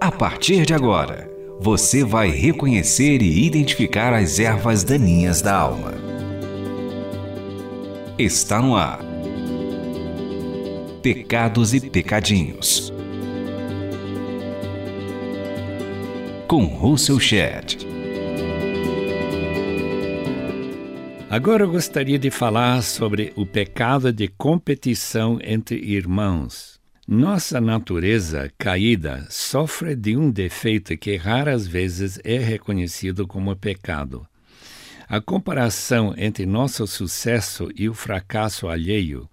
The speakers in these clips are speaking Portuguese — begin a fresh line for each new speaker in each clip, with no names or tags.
A partir de agora, você vai reconhecer e identificar as ervas daninhas da alma. Está no ar. Pecados e Pecadinhos. Com Russell Shedd.
Agora eu gostaria de falar sobre o pecado de competição entre irmãos. Nossa natureza caída sofre de um defeito que raras vezes é reconhecido como pecado. A comparação entre nosso sucesso e o fracasso alheio,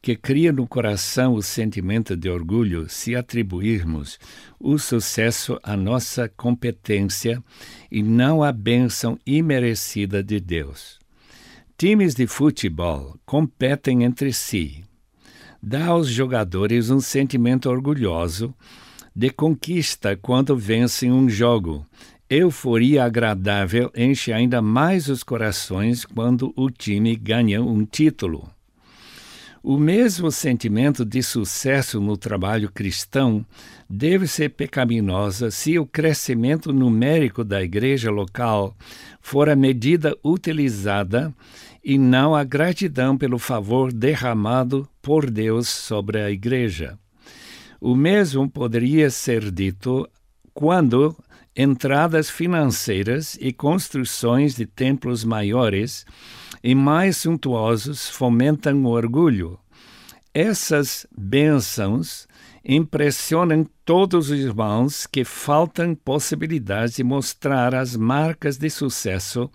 que cria no coração o sentimento de orgulho se atribuirmos o sucesso à nossa competência e não à bênção imerecida de Deus. Times de futebol competem entre si, dá aos jogadores um sentimento orgulhoso de conquista quando vencem um jogo. Euforia agradável enche ainda mais os corações quando o time ganha um título. O mesmo sentimento de sucesso no trabalho cristão deve ser pecaminosa se o crescimento numérico da igreja local for a medida utilizada e não a gratidão pelo favor derramado por Deus sobre a igreja. O mesmo poderia ser dito quando entradas financeiras e construções de templos maiores e mais suntuosos fomentam o orgulho. Essas bênçãos impressionam todos os irmãos que faltam possibilidade de mostrar as marcas de sucesso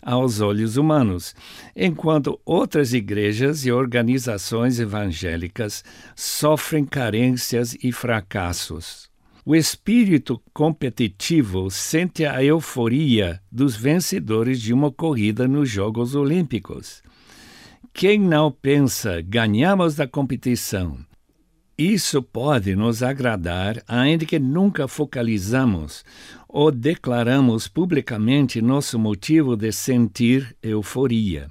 aos olhos humanos, enquanto outras igrejas e organizações evangélicas sofrem carências e fracassos. O espírito competitivo sente a euforia dos vencedores de uma corrida nos Jogos Olímpicos. Quem não pensa, ganhamos da competição, isso pode nos agradar, ainda que nunca focalizamos ou declaramos publicamente nosso motivo de sentir euforia.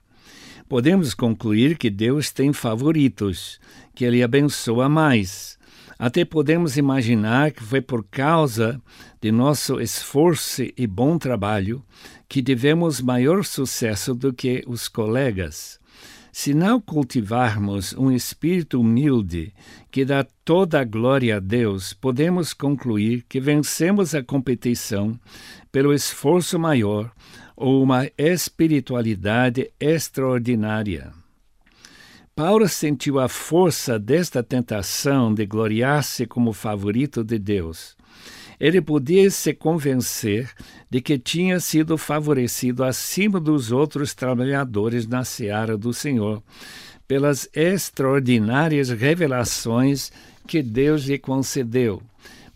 Podemos concluir que Deus tem favoritos, que Ele abençoa mais. Até podemos imaginar que foi por causa de nosso esforço e bom trabalho que tivemos maior sucesso do que os colegas. Se não cultivarmos um espírito humilde que dá toda a glória a Deus, podemos concluir que vencemos a competição pelo esforço maior ou uma espiritualidade extraordinária. Paulo sentiu a força desta tentação de gloriar-se como favorito de Deus ele podia se convencer de que tinha sido favorecido acima dos outros trabalhadores na seara do Senhor pelas extraordinárias revelações que Deus lhe concedeu.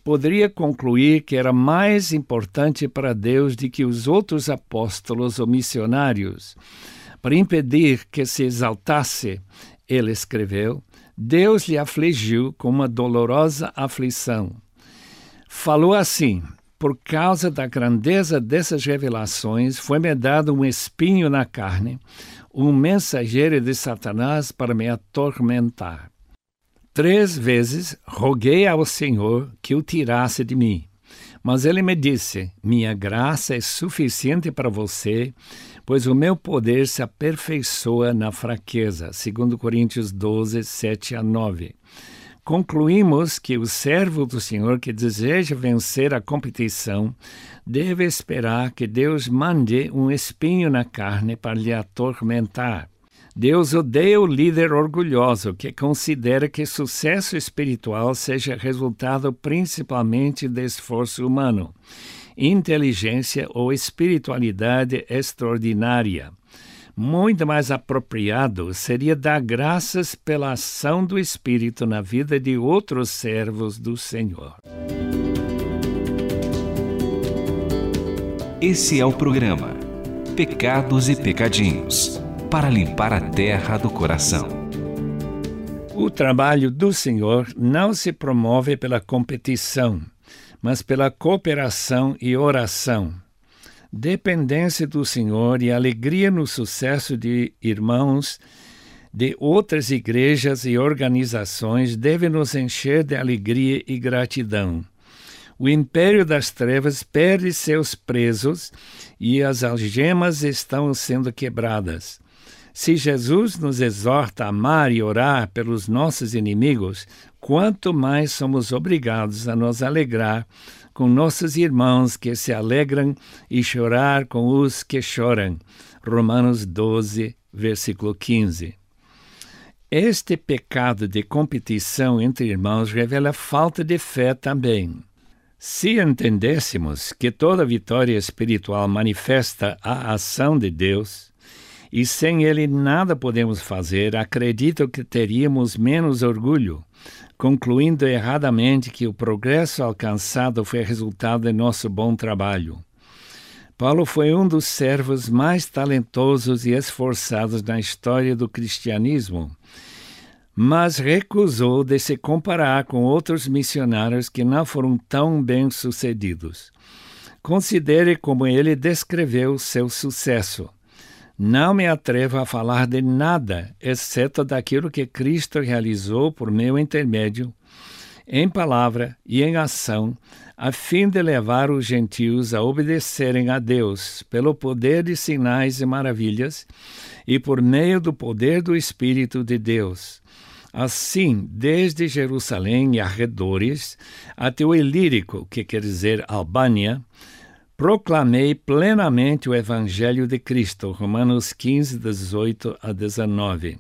Poderia concluir que era mais importante para Deus do que os outros apóstolos ou missionários. Para impedir que se exaltasse, ele escreveu: Deus lhe afligiu com uma dolorosa aflição falou assim: Por causa da grandeza dessas revelações, foi-me dado um espinho na carne, um mensageiro de Satanás para me atormentar. Três vezes roguei ao Senhor que o tirasse de mim. Mas ele me disse: Minha graça é suficiente para você, pois o meu poder se aperfeiçoa na fraqueza. 2 Coríntios 12, 7 a 9 concluímos que o servo do Senhor que deseja vencer a competição deve esperar que Deus mande um espinho na carne para lhe atormentar. Deus odeia o líder orgulhoso que considera que sucesso espiritual seja resultado principalmente de esforço humano, inteligência ou espiritualidade extraordinária muito mais apropriado seria dar graças pela ação do Espírito na vida de outros servos do Senhor.
Esse é o programa Pecados e Pecadinhos para limpar a terra do coração.
O trabalho do Senhor não se promove pela competição, mas pela cooperação e oração dependência do Senhor e alegria no sucesso de irmãos de outras igrejas e organizações deve nos encher de alegria e gratidão. O império das trevas perde seus presos e as algemas estão sendo quebradas. Se Jesus nos exorta a amar e orar pelos nossos inimigos, quanto mais somos obrigados a nos alegrar com nossos irmãos que se alegram e chorar com os que choram. Romanos 12, versículo 15. Este pecado de competição entre irmãos revela falta de fé também. Se entendêssemos que toda vitória espiritual manifesta a ação de Deus, e sem ele nada podemos fazer, acredito que teríamos menos orgulho, concluindo erradamente que o progresso alcançado foi resultado de nosso bom trabalho. Paulo foi um dos servos mais talentosos e esforçados na história do cristianismo, mas recusou de se comparar com outros missionários que não foram tão bem-sucedidos. Considere como ele descreveu seu sucesso. Não me atrevo a falar de nada, exceto daquilo que Cristo realizou por meu intermédio, em palavra e em ação, a fim de levar os gentios a obedecerem a Deus pelo poder de sinais e maravilhas e por meio do poder do Espírito de Deus. Assim, desde Jerusalém e arredores até o Ilírico, que quer dizer Albânia, proclamei plenamente o Evangelho de Cristo. Romanos 15, 18 a 19.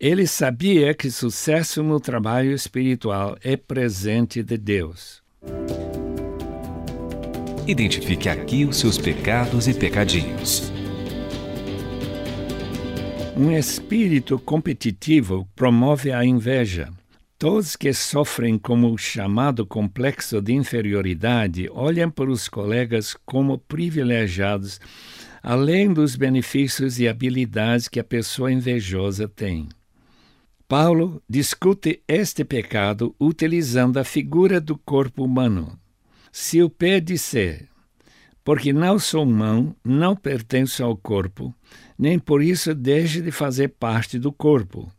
Ele sabia que sucesso no trabalho espiritual é presente de Deus.
Identifique aqui os seus pecados e pecadinhos.
Um espírito competitivo promove a inveja. Todos que sofrem como o chamado complexo de inferioridade olham para os colegas como privilegiados, além dos benefícios e habilidades que a pessoa invejosa tem. Paulo discute este pecado utilizando a figura do corpo humano. Se o pé disser, porque não sou mão, não pertenço ao corpo, nem por isso deixe de fazer parte do corpo.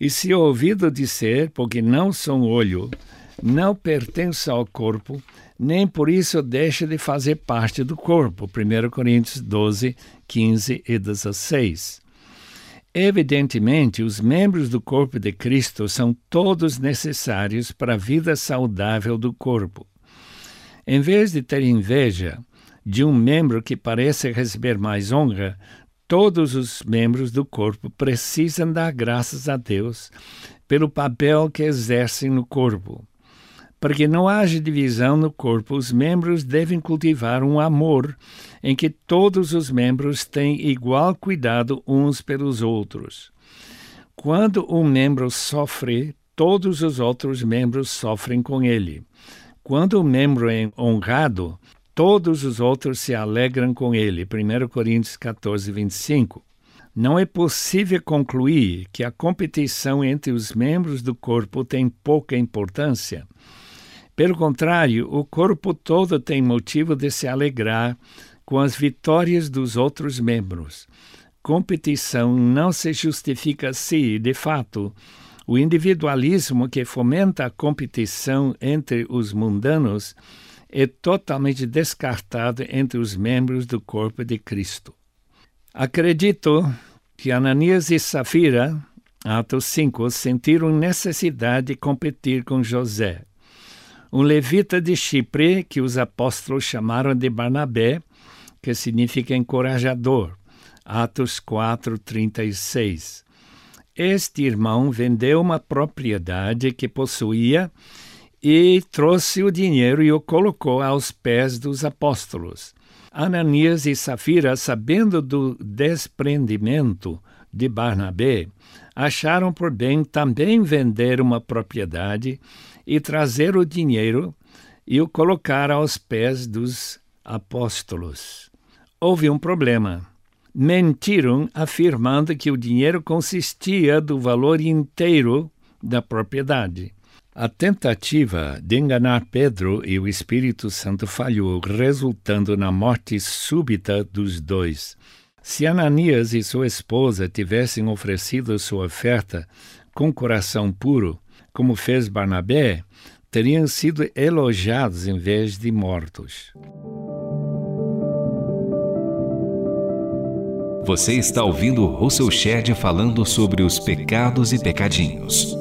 E se ouvido disser, porque não são olho, não pertence ao corpo, nem por isso deixa de fazer parte do corpo. 1 Coríntios 12, 15 e 16. Evidentemente, os membros do corpo de Cristo são todos necessários para a vida saudável do corpo. Em vez de ter inveja de um membro que parece receber mais honra, Todos os membros do corpo precisam dar graças a Deus pelo papel que exercem no corpo. Para que não haja divisão no corpo, os membros devem cultivar um amor em que todos os membros têm igual cuidado uns pelos outros. Quando um membro sofre, todos os outros membros sofrem com ele. Quando o membro é honrado, todos os outros se alegram com ele. 1 Coríntios 14, 25. Não é possível concluir que a competição entre os membros do corpo tem pouca importância. Pelo contrário, o corpo todo tem motivo de se alegrar com as vitórias dos outros membros. Competição não se justifica se, de fato, o individualismo que fomenta a competição entre os mundanos é totalmente descartado entre os membros do corpo de Cristo. Acredito que Ananias e Safira, Atos 5, sentiram necessidade de competir com José, um levita de Chipre que os apóstolos chamaram de Barnabé, que significa encorajador. Atos 4, 36. Este irmão vendeu uma propriedade que possuía e trouxe o dinheiro e o colocou aos pés dos apóstolos. Ananias e Safira, sabendo do desprendimento de Barnabé, acharam por bem também vender uma propriedade e trazer o dinheiro e o colocar aos pés dos apóstolos. Houve um problema. Mentiram afirmando que o dinheiro consistia do valor inteiro da propriedade. A tentativa de enganar Pedro e o Espírito Santo falhou, resultando na morte súbita dos dois. Se Ananias e sua esposa tivessem oferecido sua oferta com coração puro, como fez Barnabé, teriam sido elogiados em vez de mortos.
Você está ouvindo Russell Shedd falando sobre os pecados e pecadinhos.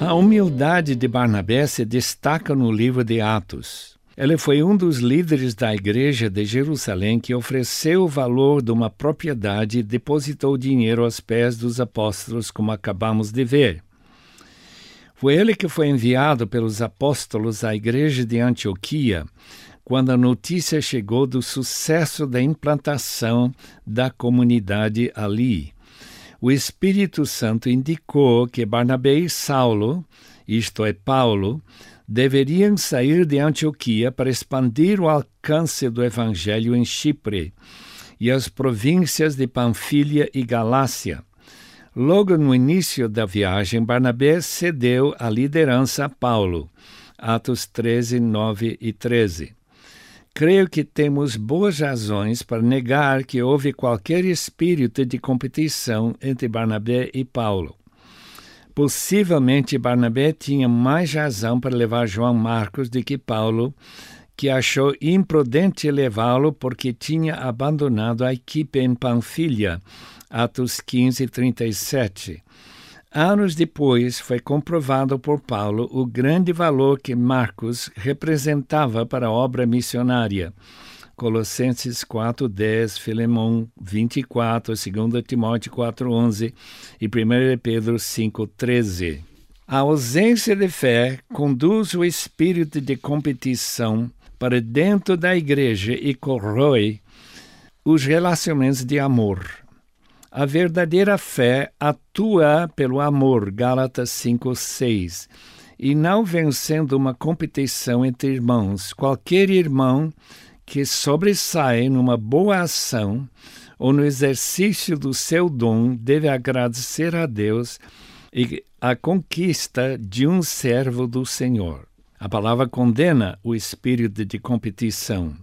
A humildade de Barnabé se destaca no livro de Atos. Ele foi um dos líderes da igreja de Jerusalém que ofereceu o valor de uma propriedade e depositou dinheiro aos pés dos apóstolos, como acabamos de ver. Foi ele que foi enviado pelos apóstolos à igreja de Antioquia quando a notícia chegou do sucesso da implantação da comunidade ali. O Espírito Santo indicou que Barnabé e Saulo, isto é, Paulo, deveriam sair de Antioquia para expandir o alcance do Evangelho em Chipre e as províncias de Panfilha e Galácia. Logo no início da viagem, Barnabé cedeu a liderança a Paulo. Atos 13, 9 e 13. Creio que temos boas razões para negar que houve qualquer espírito de competição entre Barnabé e Paulo. Possivelmente Barnabé tinha mais razão para levar João Marcos do que Paulo, que achou imprudente levá-lo porque tinha abandonado a equipe em Panfilha, Atos 15, 37. Anos depois, foi comprovado por Paulo o grande valor que Marcos representava para a obra missionária. Colossenses 4:10, Filemão 24, 2 Timóteo 4:11 e 1 Pedro 5:13. A ausência de fé conduz o espírito de competição para dentro da igreja e corrói os relacionamentos de amor. A verdadeira fé atua pelo amor, Gálatas 5:6, e não vencendo uma competição entre irmãos. Qualquer irmão que sobressai numa boa ação ou no exercício do seu dom deve agradecer a Deus e a conquista de um servo do Senhor. A palavra condena o espírito de competição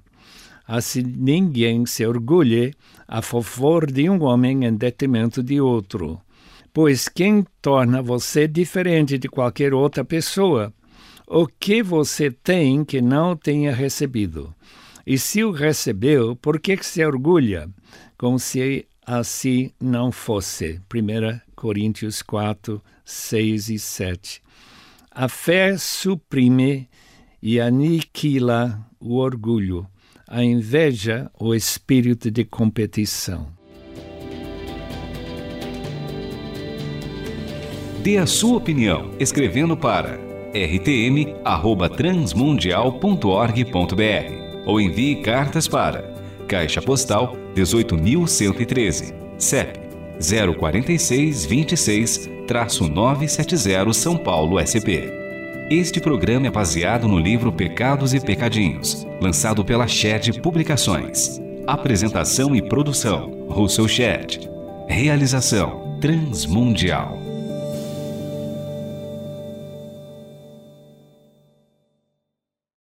assim ninguém se orgulhe a favor de um homem em detrimento de outro. Pois quem torna você diferente de qualquer outra pessoa? O que você tem que não tenha recebido? E se o recebeu, por que se orgulha? Como se assim não fosse. 1 Coríntios 4, 6 e 7. A fé suprime e aniquila o orgulho a inveja ou espírito de competição.
Dê a sua opinião escrevendo para rtm@transmundial.org.br ou envie cartas para Caixa Postal 18113, CEP 046 26-970 São Paulo SP. Este programa é baseado no livro Pecados e Pecadinhos, lançado pela Shed Publicações. Apresentação e produção: Russell Shed. Realização: Transmundial.